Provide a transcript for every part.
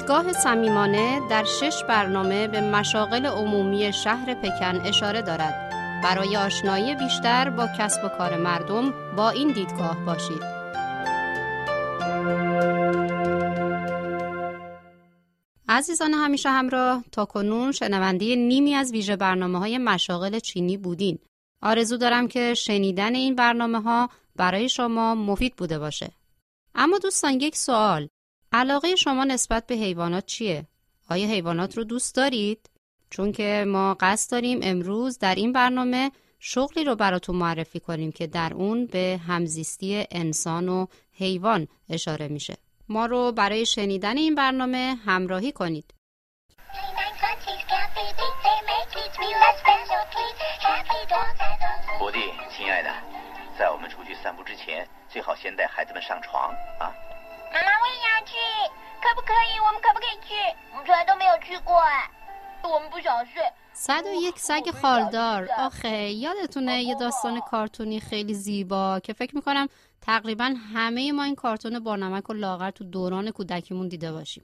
دیدگاه صمیمانه در شش برنامه به مشاغل عمومی شهر پکن اشاره دارد. برای آشنایی بیشتر با کسب و کار مردم با این دیدگاه باشید. عزیزان همیشه همراه تا کنون شنونده نیمی از ویژه برنامه های مشاغل چینی بودین. آرزو دارم که شنیدن این برنامه ها برای شما مفید بوده باشه. اما دوستان یک سوال علاقه شما نسبت به حیوانات چیه؟ آیا حیوانات رو دوست دارید؟ چون که ما قصد داریم امروز در این برنامه شغلی رو براتون معرفی کنیم که در اون به همزیستی انسان و حیوان اشاره میشه. ما رو برای شنیدن این برنامه همراهی کنید. بودی 可不可以？我们可不可以去？我们从来都没有去过哎。我们不想睡。صد و یک سگ خالدار آخه یادتونه یه داستان کارتونی خیلی زیبا که فکر میکنم تقریبا همه ما این کارتون با نمک و لاغر تو دوران کودکیمون دیده باشیم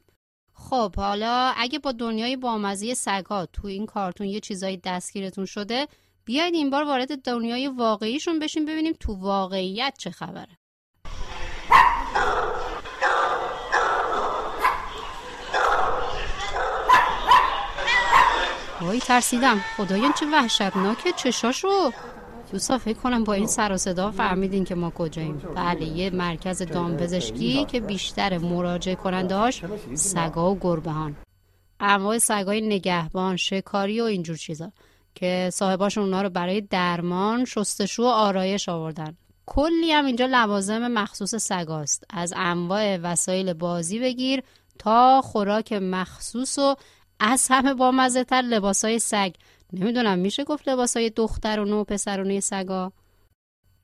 خب حالا اگه با دنیای بامزه سگا تو این کارتون یه چیزایی دستگیرتون شده بیاید این بار وارد دنیای واقعیشون بشیم ببینیم تو واقعیت چه خبره وای ترسیدم. خدایان چه وحشتناکه چشاشو دوستا فکر کنم با این سر و صدا فهمیدین که ما کجاییم. بله یه مرکز دامپزشکی که بیشتر مراجعه کنندهاش سگا و گربهان انواع سگای نگهبان شکاری و اینجور چیزا که صاحباشون اونا رو برای درمان شستشو و آرایش آوردن. کلی هم اینجا لوازم مخصوص سگاست. از انواع وسایل بازی بگیر تا خوراک مخصوص و از همه با مزه تر لباسای سگ. نمی‌دونم میشه گفت لباسای دخترونه و پسرونه سگا؟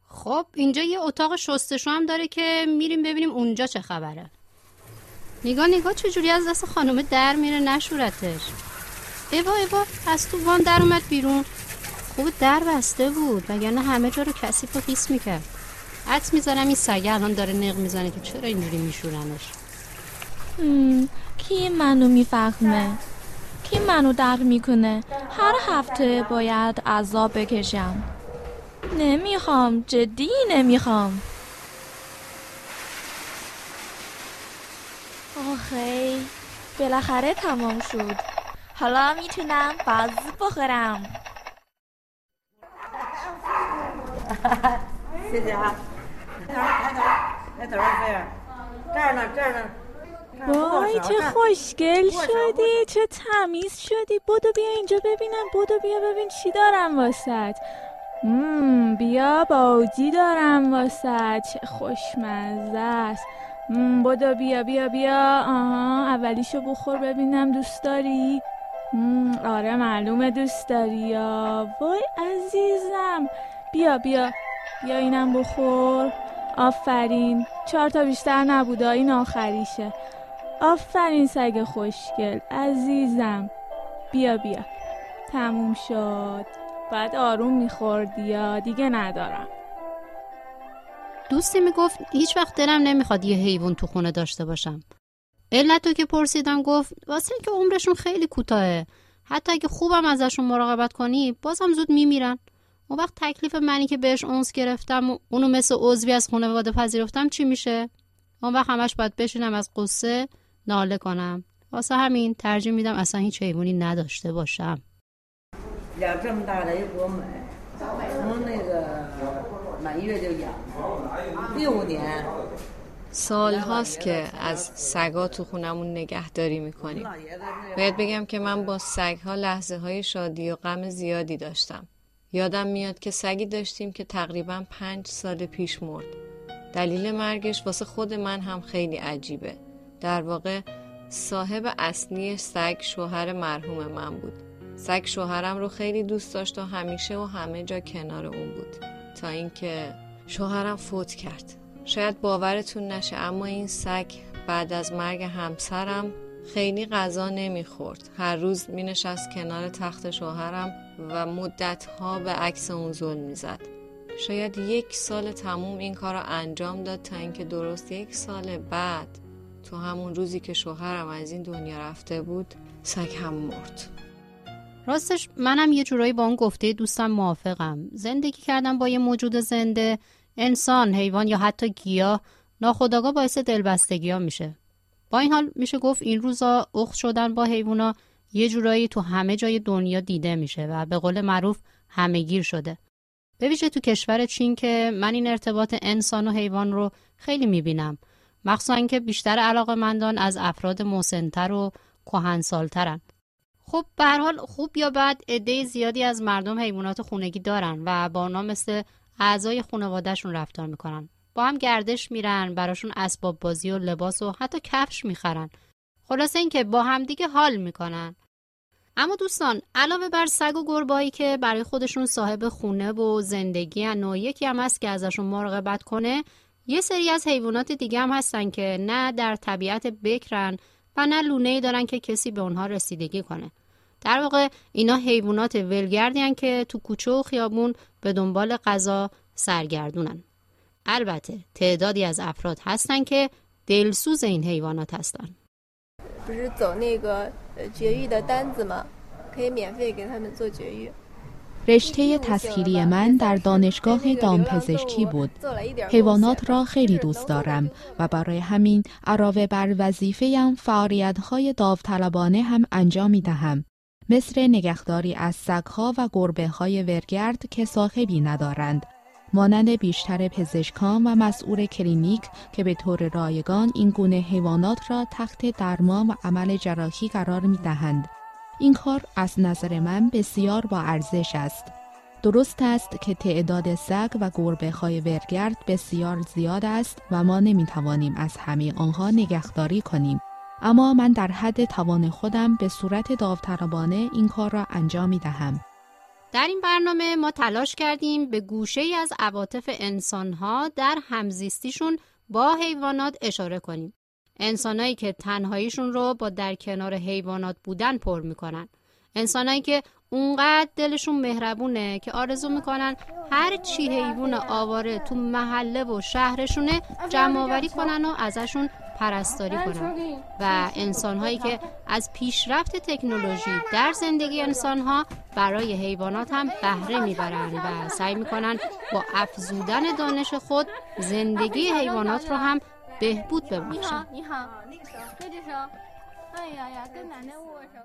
خب اینجا یه اتاق شستشو هم داره که میریم ببینیم اونجا چه خبره. نگاه نگاه چجوری از دست خانومه در میره؟ نشورتش. ایوا ایوا از تو وان در اومد بیرون. خوب در بسته بود وگرنه همه جا رو کسی و خیس می‌کرد. حدس می‌ذارم این سگه الان داره نق می‌زنه که چرا اینجوری میشورنش؟ کی منو می‌فهمه؟ کی منو در می‌کنه هر هفته باید عذاب بکشم. نمی‌خوام جدی نمی‌خوام. آخه بالاخره تمام شد. حالا می‌تونم بازی بخورم. وای چه خوشگل شدی چه تمیز شدی. بودو بیا اینجا ببینم بودو بیا ببین چی دارم واسط مم بیا باودی دارم واسط چه خوشمزه است. بودو بیا بیا بیا. آها اولیشو بخور ببینم دوست داری؟ آره معلومه دوست داری. وای عزیزم. بیا بیا. بیا اینم بخور. آفرین. چهار تا بیشتر نبوده این آخریشه. آفرین سگ خوشگل. عزیزم. بیا بیا. تموم شد. بعد آروم میخوردی یا دیگه ندارم. دوستی می‌گفت هیچ وقت دلم نمی‌خواد یه حیوان تو خونه داشته باشم. علتو که پرسیدم گفت واسه اینکه عمرشون خیلی کوتاهه. حتی اگه خوبم ازشون مراقبت کنی بازم زود میمیرن. اون وقت تکلیف منی که بهش اونس گرفتم و اونو مثل عضوی از خانواده پذیرفتم چی میشه؟ اون وقت همش باید بشینم از قصه. ناله کنم. واسه همین ترجیح میدم اصلا هیچ حیوانی نداشته باشم. سال هاست که از سگا تو خونمون نگهداری می‌کنیم. باید بگم که من با سگها لحظه های شادی و غم زیادی داشتم. یادم میاد که سگی داشتیم که تقریبا پنج سال پیش مرد. دلیل مرگش واسه خود من هم خیلی عجیبه. در واقع صاحب اصلی سگ شوهر مرحوم من بود. سگ شوهرم رو خیلی دوست داشت و همیشه و همه جا کنار اون بود. تا اینکه شوهرم فوت کرد. شاید باورتون نشه اما این سگ بعد از مرگ همسرم خیلی غذا نمی‌خورد. هر روز می نشست کنار تخت شوهرم و مدتها به عکس اون ظلم می‌زد. شاید یک سال تموم این کار رو انجام داد تا اینکه درست یک سال بعد تو همون روزی که شوهرم از این دنیا رفته بود سگ هم مرد. راستش منم یه جورایی با اون گفته دوستم موافقم. زندگی کردم با یه موجود زنده انسان، حیوان یا حتی گیاه. ناخداگاه باعث دلبستگی ها میشه. با این حال میشه گفت این روزا اخت شدن با حیوانا یه جورایی تو همه جای دنیا دیده میشه و به قول معروف همه گیر شده. به ویژه تو کشور چین که من این ارتباط انسان و حیوان رو خیلی می‌بینم. مخصوصا که بیشتر علاقه مندان از افراد مسنتر و کهنسالترن. خب به هر حال خوب یا بد عده زیادی از مردم حیوانات خونگی دارن و با اونا مثل اعضای خانوادهشون رفتار می‌کنن. با هم گردش میرن براشون اسباب بازی و لباس و حتی کفش می‌خرن. خلاصه اینکه با همدیگه حال می‌کنن. اما دوستان علاوه بر سگ و گربایی که برای خودشون صاحب خونه و زندگی و یکی هم هست که ازشون مراقبت کنه یه سری از حیوانات دیگه هم هستن که نه در طبیعت بکرن و نه لونه دارن که کسی به اونها رسیدگی کنه. در واقع اینا حیوانات ولگردی که تو کوچه و خیابون به دنبال غذا سرگردونن. البته تعدادی از افراد هستن که دلسوز این حیوانات هستن. رشته تسخیری من در دانشگاه دامپزشکی بود. حیوانات را خیلی دوست دارم و برای همین علاوه بر وظیفه‌ام فعالیت‌های داوطلبانه هم انجام می دهم. مثل نگهداری از سگها و گربه های ورگرد که صاحبی ندارند. مانند بیشتر پزشکان و مسئول کلینیک که به طور رایگان این گونه حیوانات را تحت درمان و عمل جراحی قرار می دهند. این کار از نظر من بسیار با ارزش است. درست است که تعداد سگ و گربه های ورگرد بسیار زیاد است و ما نمی توانیم از همه آنها نگهداری کنیم. اما من در حد توان خودم به صورت داوطلبانه این کار را انجام می دهم. در این برنامه ما تلاش کردیم به گوشه ای از عواطف انسانها در همزیستیشون با حیوانات اشاره کنیم. انسانهایی که تنهاییشون رو با در کنار حیوانات بودن پر می‌کنن. انسانهایی که اونقدر دلشون مهربونه که آرزو می‌کنن هر چی حیوان آواره تو محله و شهرشونه جمع کنن و ازشون پرستاری کنن و انسانهایی که از پیشرفت تکنولوژی در زندگی انسانها برای حیوانات هم بهره می‌برن و سعی می‌کنن با افزودن دانش خود زندگی حیوانات رو هم 对，你好，你好，那个时候，挥着手，哎呀呀，跟奶奶握手。